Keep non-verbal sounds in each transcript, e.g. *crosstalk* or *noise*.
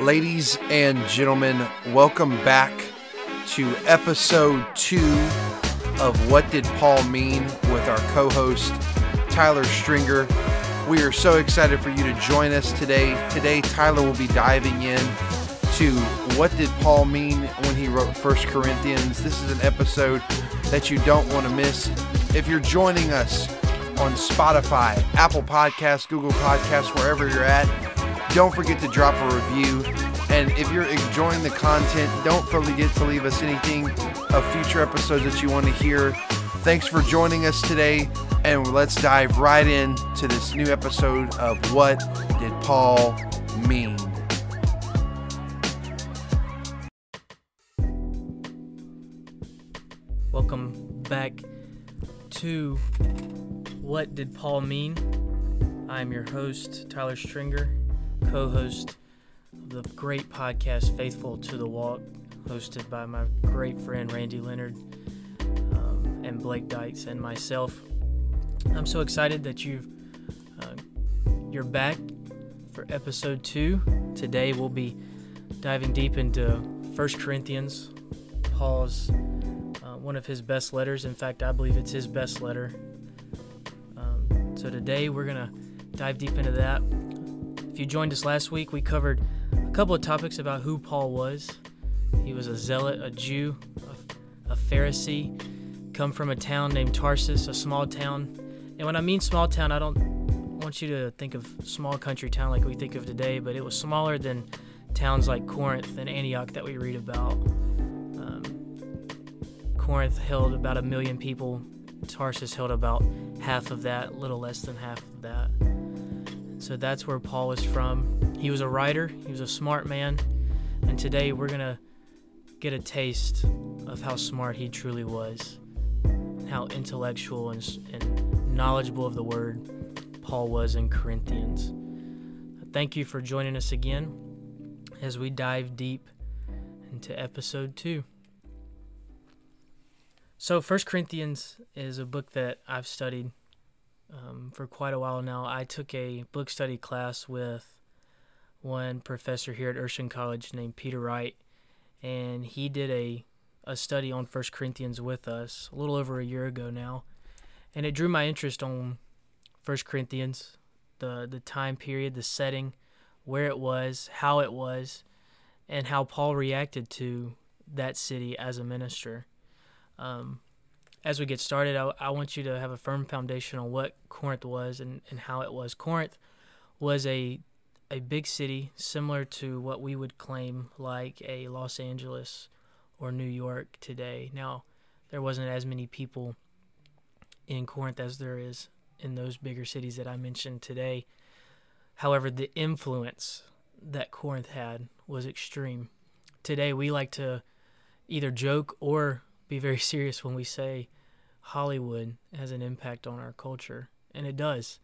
Ladies and gentlemen, welcome back to episode two of What Did Paul Mean with our co host, Tyler Stringer. We are so excited for you to join us today. Today, Tyler will be diving in to what did Paul mean when he wrote First Corinthians. This is an episode that you don't want to miss. If you're joining us on Spotify, Apple Podcasts, Google Podcasts, wherever you're at, don't forget to drop a review. And if you're enjoying the content, don't forget to leave us anything of future episodes that you want to hear. Thanks for joining us today, and let's dive right in to this new episode of What Did Paul Mean? Welcome back to What Did Paul Mean? I'm your host, Tyler Stringer, co host of the great podcast Faithful to the Walk, hosted by my great friend Randy Leonard um, and Blake Dykes and myself. I'm so excited that you've uh, you're back for episode two. Today we'll be diving deep into First Corinthians, Paul's uh, one of his best letters. In fact, I believe it's his best letter. So today we're gonna dive deep into that. If you joined us last week, we covered a couple of topics about who Paul was. He was a zealot, a Jew, a, a Pharisee, come from a town named Tarsus, a small town. And when I mean small town, I don't want you to think of small country town like we think of today, but it was smaller than towns like Corinth and Antioch that we read about. Um, Corinth held about a million people. Tarsus held about half of that, little less than half of that. So that's where Paul is from. He was a writer, he was a smart man, and today we're going to get a taste of how smart he truly was, how intellectual and, and knowledgeable of the word Paul was in Corinthians. Thank you for joining us again as we dive deep into episode 2. So, First Corinthians is a book that I've studied um, for quite a while now. I took a book study class with one professor here at Urshan College named Peter Wright, and he did a a study on First Corinthians with us a little over a year ago now, and it drew my interest on First Corinthians, the the time period, the setting, where it was, how it was, and how Paul reacted to that city as a minister. Um, as we get started, I, I, want you to have a firm foundation on what Corinth was and, and how it was. Corinth was a a big city similar to what we would claim like a Los Angeles or New York today. Now, there wasn't as many people in Corinth as there is in those bigger cities that I mentioned today. However, the influence that Corinth had was extreme. Today, we like to either joke or be very serious when we say Hollywood has an impact on our culture, and it does.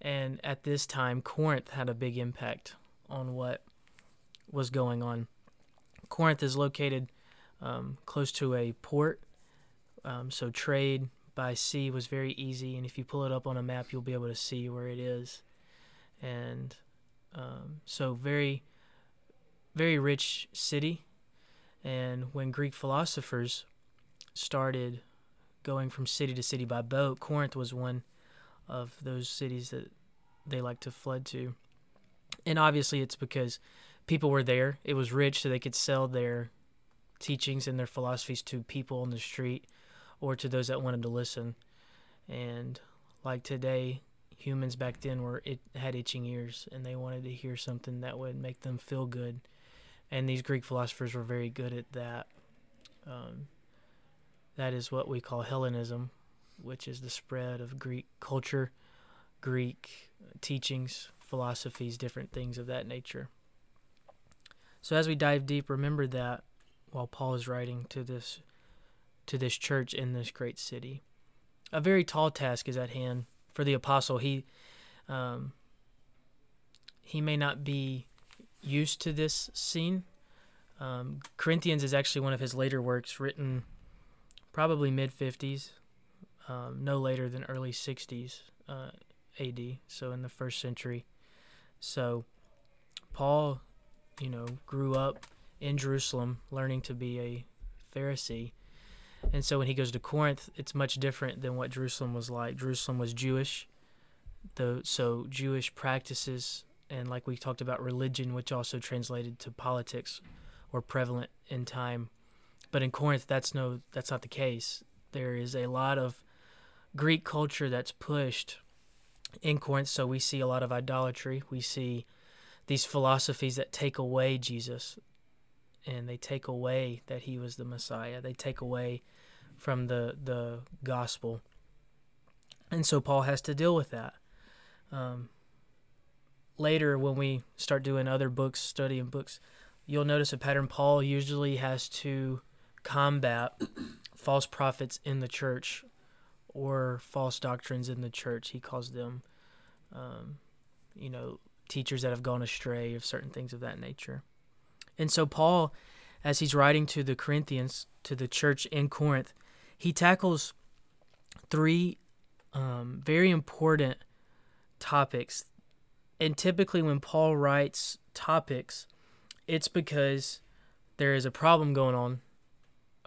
And at this time, Corinth had a big impact on what was going on. Corinth is located um, close to a port, um, so trade by sea was very easy. And if you pull it up on a map, you'll be able to see where it is. And um, so, very, very rich city. And when Greek philosophers started going from city to city by boat, Corinth was one of those cities that they like to flood to. And obviously, it's because people were there. It was rich, so they could sell their teachings and their philosophies to people on the street or to those that wanted to listen. And like today, humans back then were it had itching ears and they wanted to hear something that would make them feel good. And these Greek philosophers were very good at that. Um, that is what we call Hellenism, which is the spread of Greek culture, Greek teachings, philosophies, different things of that nature. So as we dive deep, remember that while Paul is writing to this to this church in this great city, a very tall task is at hand for the apostle. He um, he may not be used to this scene. Um, Corinthians is actually one of his later works, written probably mid 50s, um, no later than early 60s, uh, AD, so in the first century. So Paul, you know, grew up in Jerusalem learning to be a Pharisee. And so when he goes to Corinth, it's much different than what Jerusalem was like. Jerusalem was Jewish, though so Jewish practices and like we talked about religion, which also translated to politics, were prevalent in time. But in Corinth, that's no, that's not the case. There is a lot of Greek culture that's pushed in Corinth. So we see a lot of idolatry. We see these philosophies that take away Jesus, and they take away that he was the Messiah. They take away from the the gospel, and so Paul has to deal with that. Um, later, when we start doing other books, studying books, you'll notice a pattern. Paul usually has to combat false prophets in the church or false doctrines in the church. He calls them, um, you know, teachers that have gone astray of certain things of that nature. And so, Paul, as he's writing to the Corinthians, to the church in Corinth, he tackles three um, very important topics. And typically, when Paul writes topics, it's because there is a problem going on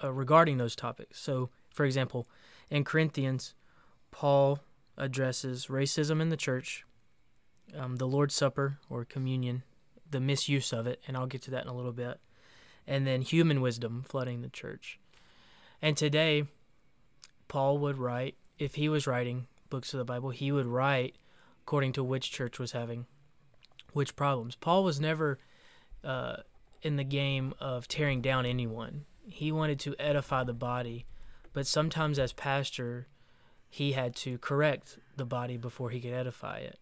uh, regarding those topics. So, for example, in Corinthians, Paul addresses racism in the church, um, the Lord's Supper or communion, the misuse of it, and I'll get to that in a little bit, and then human wisdom flooding the church. And today, Paul would write, if he was writing books of the Bible, he would write according to which church was having which problems. Paul was never uh, in the game of tearing down anyone. He wanted to edify the body, but sometimes as pastor, he had to correct the body before he could edify it.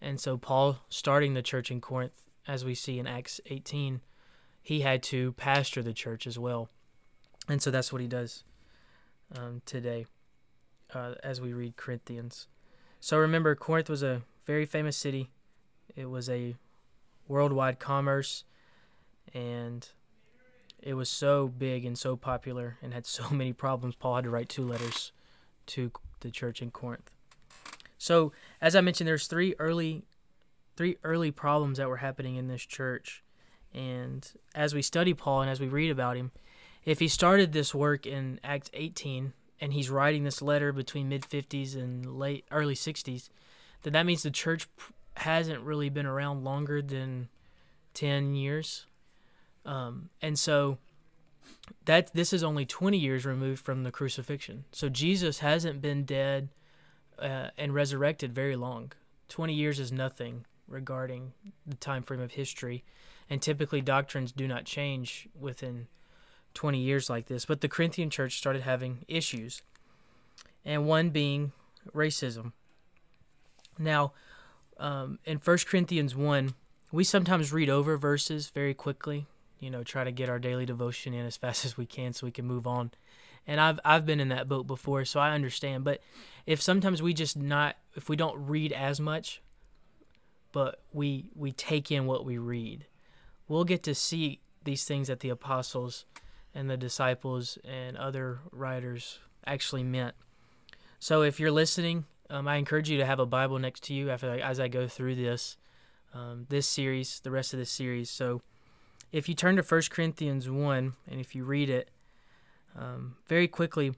And so, Paul, starting the church in Corinth, as we see in Acts 18, he had to pastor the church as well. And so that's what he does um, today uh, as we read Corinthians. So remember, Corinth was a very famous city, it was a worldwide commerce, and it was so big and so popular and had so *laughs* many problems. Paul had to write two letters to the church in Corinth. So, as I mentioned, there's three early, three early problems that were happening in this church, and as we study Paul and as we read about him, if he started this work in Acts 18 and he's writing this letter between mid 50s and late early 60s, then that means the church hasn't really been around longer than 10 years. Um, and so that this is only 20 years removed from the crucifixion. So Jesus hasn't been dead uh, and resurrected very long. 20 years is nothing regarding the time frame of history, and typically doctrines do not change within 20 years like this. But the Corinthian church started having issues, and one being racism. Now, um, in 1 Corinthians 1, we sometimes read over verses very quickly, you know, try to get our daily devotion in as fast *laughs* as we can so we can move on and I've I've been in that boat before, so I understand. But if sometimes we just not if we don't read as much, but we we take in what we read, we'll get to see these things that the apostles and the disciples and other writers actually meant. So if you're listening, um, I encourage you to have a Bible next to you after as I go through this um, this series, the rest of this series. So if you turn to 1 Corinthians 1 and if you read it, um, very quickly,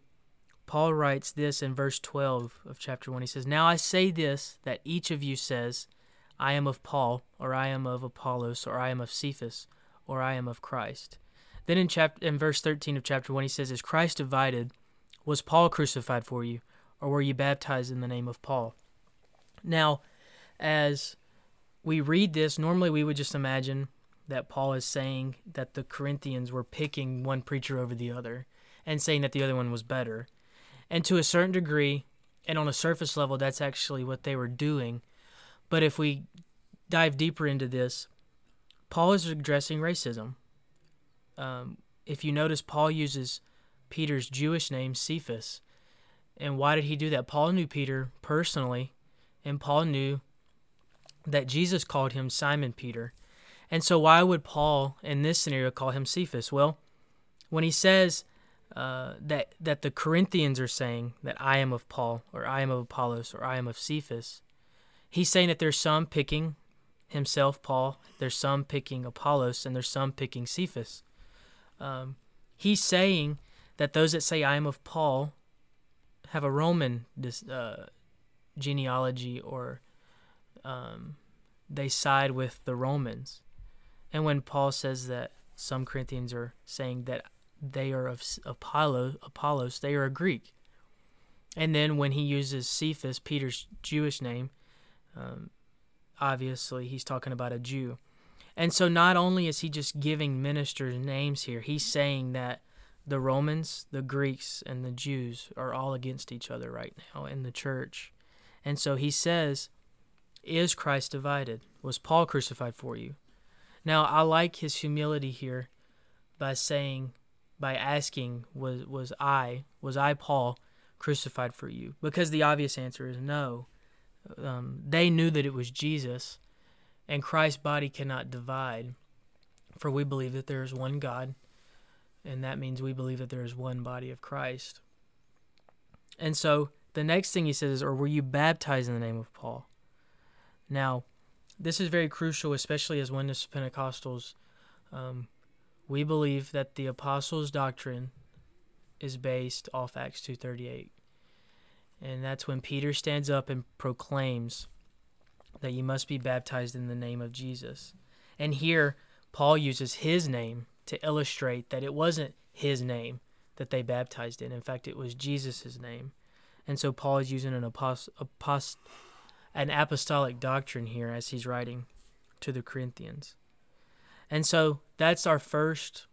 Paul writes this in verse 12 of chapter 1. He says, Now I say this, that each of you says, I am of Paul, or I am of Apollos, or I am of Cephas, or I am of Christ. Then in, chapter, in verse 13 of chapter 1, he says, Is Christ divided? Was Paul crucified for you, or were you baptized in the name of Paul? Now, as we read this, normally we would just imagine that Paul is saying that the Corinthians were picking one preacher over the other and saying that the other one was better. And to a certain degree, and on a surface level, that's actually what they were doing. But if we dive deeper into this, Paul is addressing racism. Um, if you notice, Paul uses Peter's Jewish name, Cephas. And why did he do that? Paul knew Peter personally, and Paul knew that Jesus called him Simon Peter. And so, why would Paul, in this scenario, call him Cephas? Well, when he says uh, that that the Corinthians are saying that I am of Paul or I am of Apollos or I am of Cephas, he's saying that there's some picking himself, Paul, there's some picking Apollos, and there's some picking Cephas. Um, he's saying that those that say I am of Paul have a Roman uh, genealogy or um, they side with the Romans. And when Paul says that some Corinthians are saying that they are of Apollo, Apollos, they are a Greek. And then when he uses Cephas, Peter's Jewish name, um, obviously he's talking about a Jew. And so not only is he just giving ministers names here, he's saying that the Romans, the Greeks, and the Jews are all against each other right now in the church. And so he says, Is Christ divided? Was Paul crucified for you? Now, I like his humility here by saying, by asking, Was, was I, was I Paul crucified for you? Because the obvious answer is no. Um, they knew that it was Jesus, and Christ's body cannot divide. For we believe that there is one God and that means we believe that there is one body of Christ. And so the next thing he says is, or were you baptized in the name of Paul? Now, this is very crucial, especially as Oneness Pentecostals. Um, we believe that the apostles' doctrine is based off Acts 2:38. And that's when Peter stands up and proclaims that you must be baptized in the name of Jesus. And here Paul uses his name to illustrate that it wasn't his name that they baptized in. In fact, it was Jesus' name. And so Paul is using an, apost- apost- an apostolic doctrine here as he's writing to the Corinthians. And so that's our first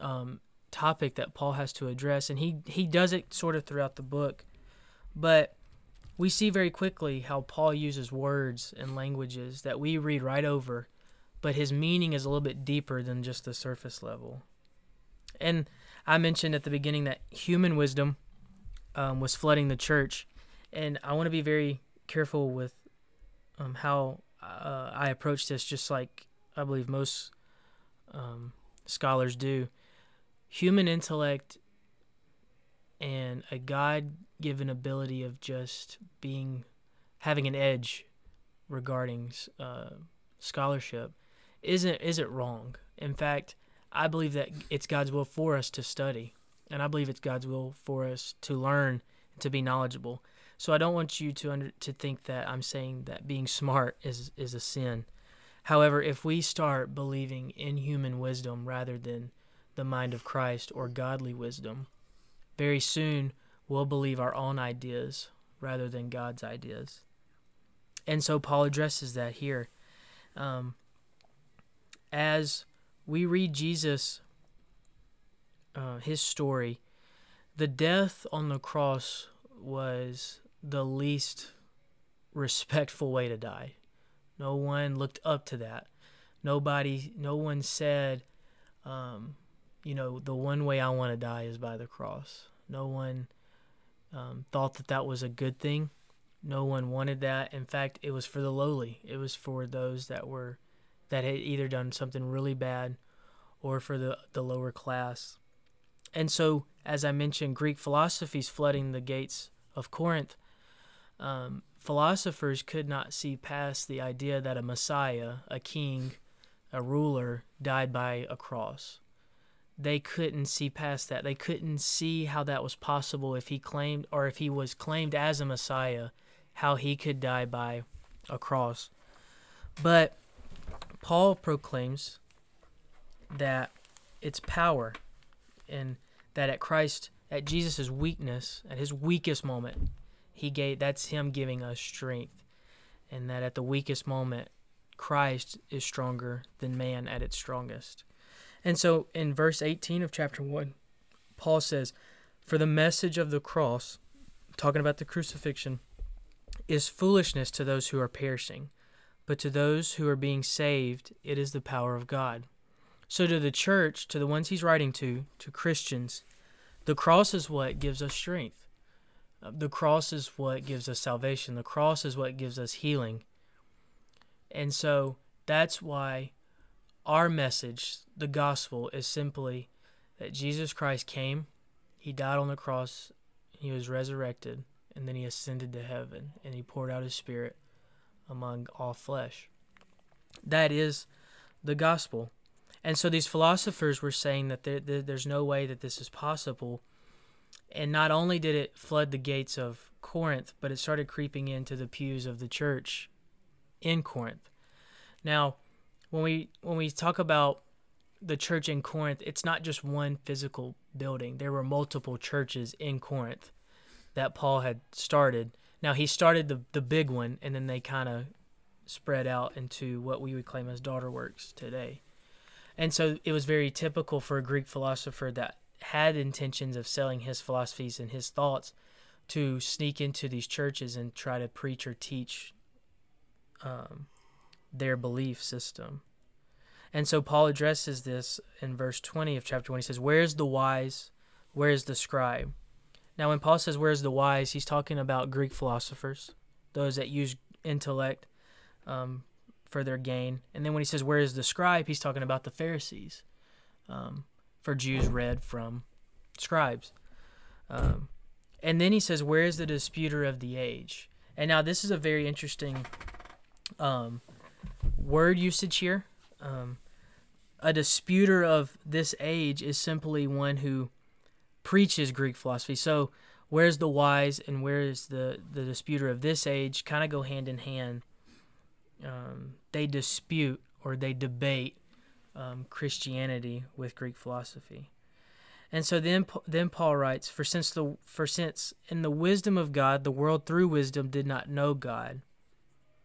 um, topic that Paul has to address. And he, he does it sort of throughout the book. But we see very quickly how Paul uses words and languages that we read right over but his meaning is a little bit deeper than just the surface level. And I mentioned at the beginning that human wisdom um, was flooding the church, and I want to be very careful with um, how uh, I approach this, just like I believe most um, scholars do. Human intellect and a God given ability of just being having an edge regarding uh, scholarship isn't isn't wrong. In fact, I believe that it's God's will for us to study, and I believe it's God's will for us to learn to be knowledgeable. So I don't want you to under, to think that I'm saying that being smart is is a sin. However, if we start believing in human wisdom rather than the mind of Christ or godly wisdom, very soon we'll believe our own ideas rather than God's ideas. And so Paul addresses that here. Um, as we read Jesus, uh, his story, the death on the cross was the least respectful way to die. No one looked up to that. Nobody, no one said, um, you know, the one way I want to die is by the cross. No one um, thought that that was a good thing. No one wanted that. In fact, it was for the lowly. It was for those that were that had either done something really bad or for the, the lower class. And so, as I mentioned, Greek philosophy is flooding the gates of Corinth. Um, philosophers could not see past the idea that a Messiah, a king, a ruler, died by a cross. They couldn't see past that. They couldn't see how that was possible if he claimed, or if he was claimed as a Messiah, how he could die by a cross. But Paul proclaims that it's power and that at Christ, at Jesus' weakness, at his weakest moment, he gave that's him giving us strength. And that at the weakest moment, Christ is stronger than man at its strongest. And so in verse 18 of chapter 1, Paul says, For the message of the cross, talking about the crucifixion, is foolishness to those who are perishing but to those who are being saved, it is the power of God. So, to the church, to the ones he's writing to, to Christians, the cross is what gives us strength. The cross is what gives us salvation. The cross is what gives us healing. And so that's why our message, the gospel, is simply that Jesus Christ came, he died on the cross, he was resurrected, and then he ascended to heaven, and he poured out his spirit among all flesh. That is the gospel. And so these philosophers were saying that there, there, there's no way that this is possible. And not only did it flood the gates of Corinth, but it started creeping into the pews of the church in Corinth. Now, when we when we talk about the church in Corinth, it's not just one physical building. There were multiple churches in Corinth that Paul had started. Now he started the the big one, and then they kind of spread out into what we would claim as daughter works today. And so it was very typical for a Greek philosopher that had intentions of selling his philosophies and his thoughts to sneak into these churches and try to preach or teach um, their belief system. And so Paul addresses this in verse 20 of chapter 1. He says, Where is the wise? Where is the scribe? Now, when Paul says, Where is the wise? he's talking about Greek philosophers, those that use intellect um, for their gain. And then when he says, Where is the scribe? he's talking about the Pharisees, um, for Jews read from scribes. Um, and then he says, Where is the disputer of the age? And now this is a very interesting um, word usage here. Um, a disputer of this age is simply one who preaches Greek philosophy. So, where's the wise and where is the, the disputer of this age kind of go hand in hand. Um, they dispute or they debate um, Christianity with Greek philosophy. And so then, then Paul writes, "For since the for since in the wisdom of God, the world through wisdom did not know God,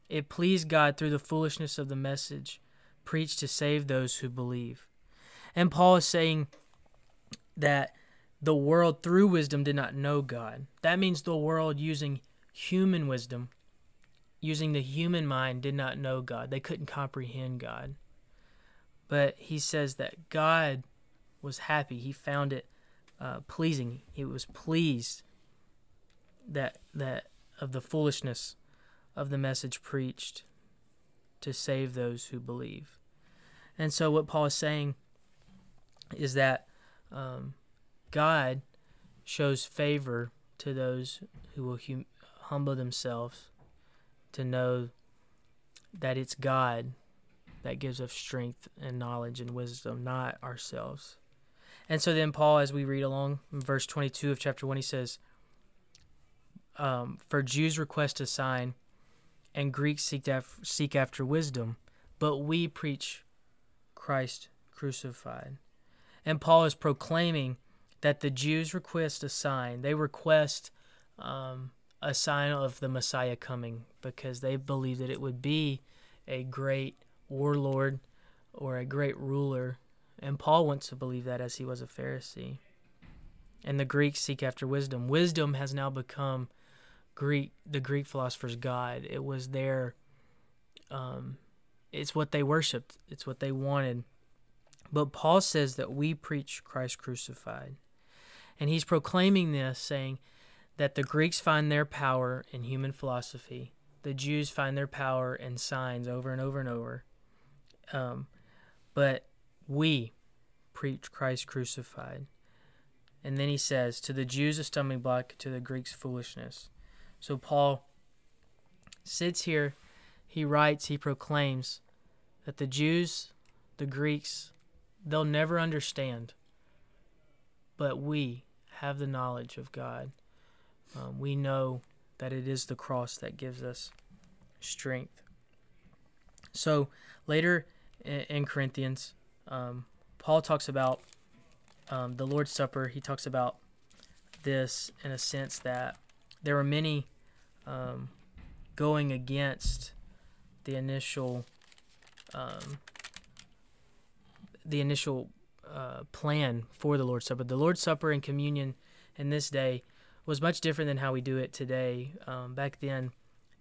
it pleased God through the foolishness of the message preached to save those who believe." And Paul is saying that the world through wisdom did not know God. That means the world using human wisdom, using the human mind, did not know God. They couldn't comprehend God. But he says that God was happy. He found it uh, pleasing. He was pleased that that of the foolishness of the message preached to save those who believe. And so, what Paul is saying is that um, God shows favor to those who will hum- humble themselves to know that it's God that gives us strength and knowledge and wisdom, not ourselves. And so then Paul, as we read along verse 22 of chapter 1, he says, um, For Jews request a sign, and Greeks seek, af- seek after wisdom, but we preach Christ crucified. And Paul is proclaiming that the Jews request a sign. They request um, a sign of the Messiah coming because they believe that it would be a great warlord or a great ruler and Paul wants to believe that as he was a Pharisee. And the Greeks seek after wisdom. Wisdom has now become Greek the Greek philosophers' god. It was their um, it's what they worshipped. It's what they wanted. But Paul says that we preach Christ crucified. And he's proclaiming this, saying that the Greeks find their power in human philosophy. The Jews find their power in signs over and over and over. Um, but we preach Christ crucified. And then he says, To the Jews a stumbling block, to the Greeks foolishness. So Paul sits here, he writes, he proclaims that the Jews, the Greeks, they'll never understand. But we have the knowledge of God. Um, we know that it is the cross that gives us strength. So later in, in Corinthians, um, Paul talks about um, the Lord's Supper. He talks about this in a sense that there were many um, going against the initial um, the initial uh, plan for the Lord's Supper. The Lord's Supper and communion in this day was much different than how we do it today. Um, back then,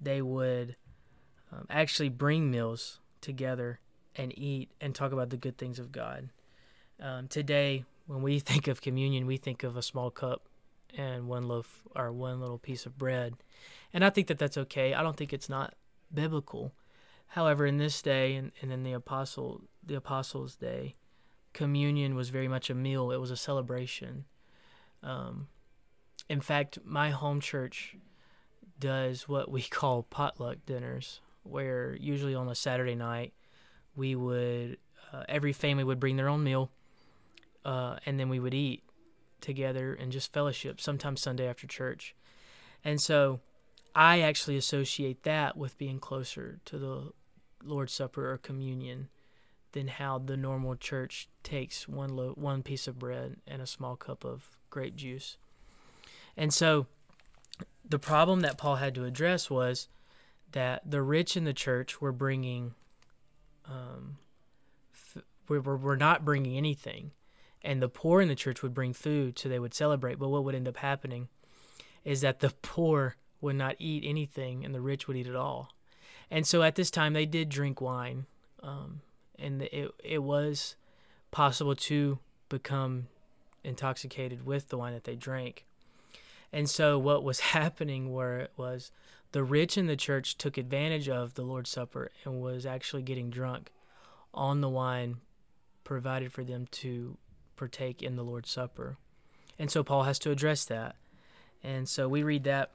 they would um, actually bring meals together and eat and talk about the good things of God. Um, today, when we *laughs* think of communion, we think of a small cup and one loaf or one little piece of bread. And I think that that's okay. I don't think it's not biblical. However, in this day and, and in the apostle the apostles' day, communion was very much a meal. It was a celebration. Um, in fact, my home church, does what we *laughs* call potluck dinners, where usually on a Saturday night, we would, uh, every family would bring their own meal, uh, and then we would eat together and just fellowship, sometimes Sunday after church. And so I actually associate that with being closer to the Lord's Supper or communion than how the normal church takes one lo- one piece of bread and a small cup of grape juice. And so the problem that Paul had to address was that the rich in the church were bringing, um, f- were, were, were not bringing anything. And the poor in the church would bring food so they would celebrate. But what would end up happening is that the *laughs* poor would not eat anything and the rich would eat it all. And so at this time, they did drink wine. Um, and it, it was possible to become intoxicated with the wine that they drank. And so what was *laughs* happening where it was the rich in the church took advantage of the Lord's Supper and was actually getting drunk on the wine provided for them to partake in the Lord's Supper. And so Paul has to address that. And so we read that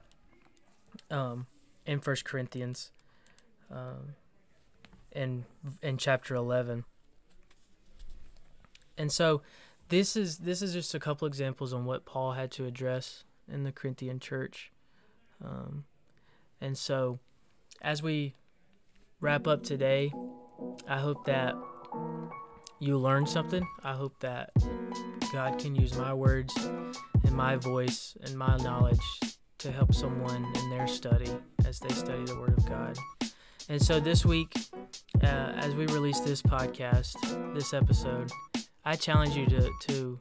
um, in First Corinthians um, in in chapter 11. And so this is this is just a couple examples on what Paul had to address in the Corinthian church. Um, and so, as we wrap up today, I hope that you learned something. I hope that God can use my words and my voice and my knowledge to help someone in their study as they study the Word of God. And so this week, uh, as we release this podcast, this episode, I challenge you to, to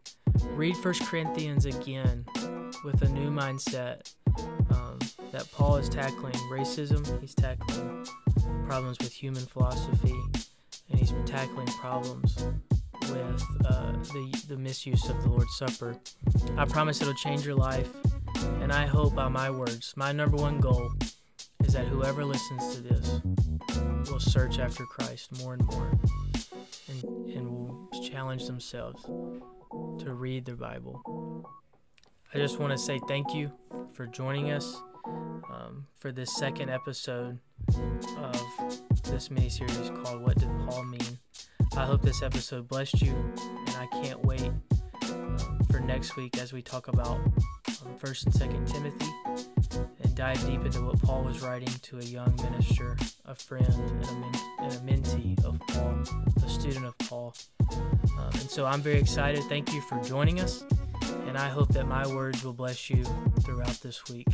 read First Corinthians again with a new mindset um, that Paul is tackling racism, he's tackling problems with human philosophy, and he's tackling problems with uh, the, the misuse of the Lord's Supper. I promise it'll change your life, and I hope by my words, my number one goal is that whoever listens to this will search after Christ more and more and, and will challenge themselves to read the Bible. I just want to say thank you for joining us um, for this second episode of this mini series called What Did Paul Mean? I hope this episode blessed you, and I can't wait um, for next week as we talk about um, First and Second Timothy and dive deep into what Paul was writing to a young minister, a friend, and a, men- and a mentee of Paul, a student of Paul. Um, and so I'm very excited. Thank you for joining us, and I hope that my words will bless you throughout this week.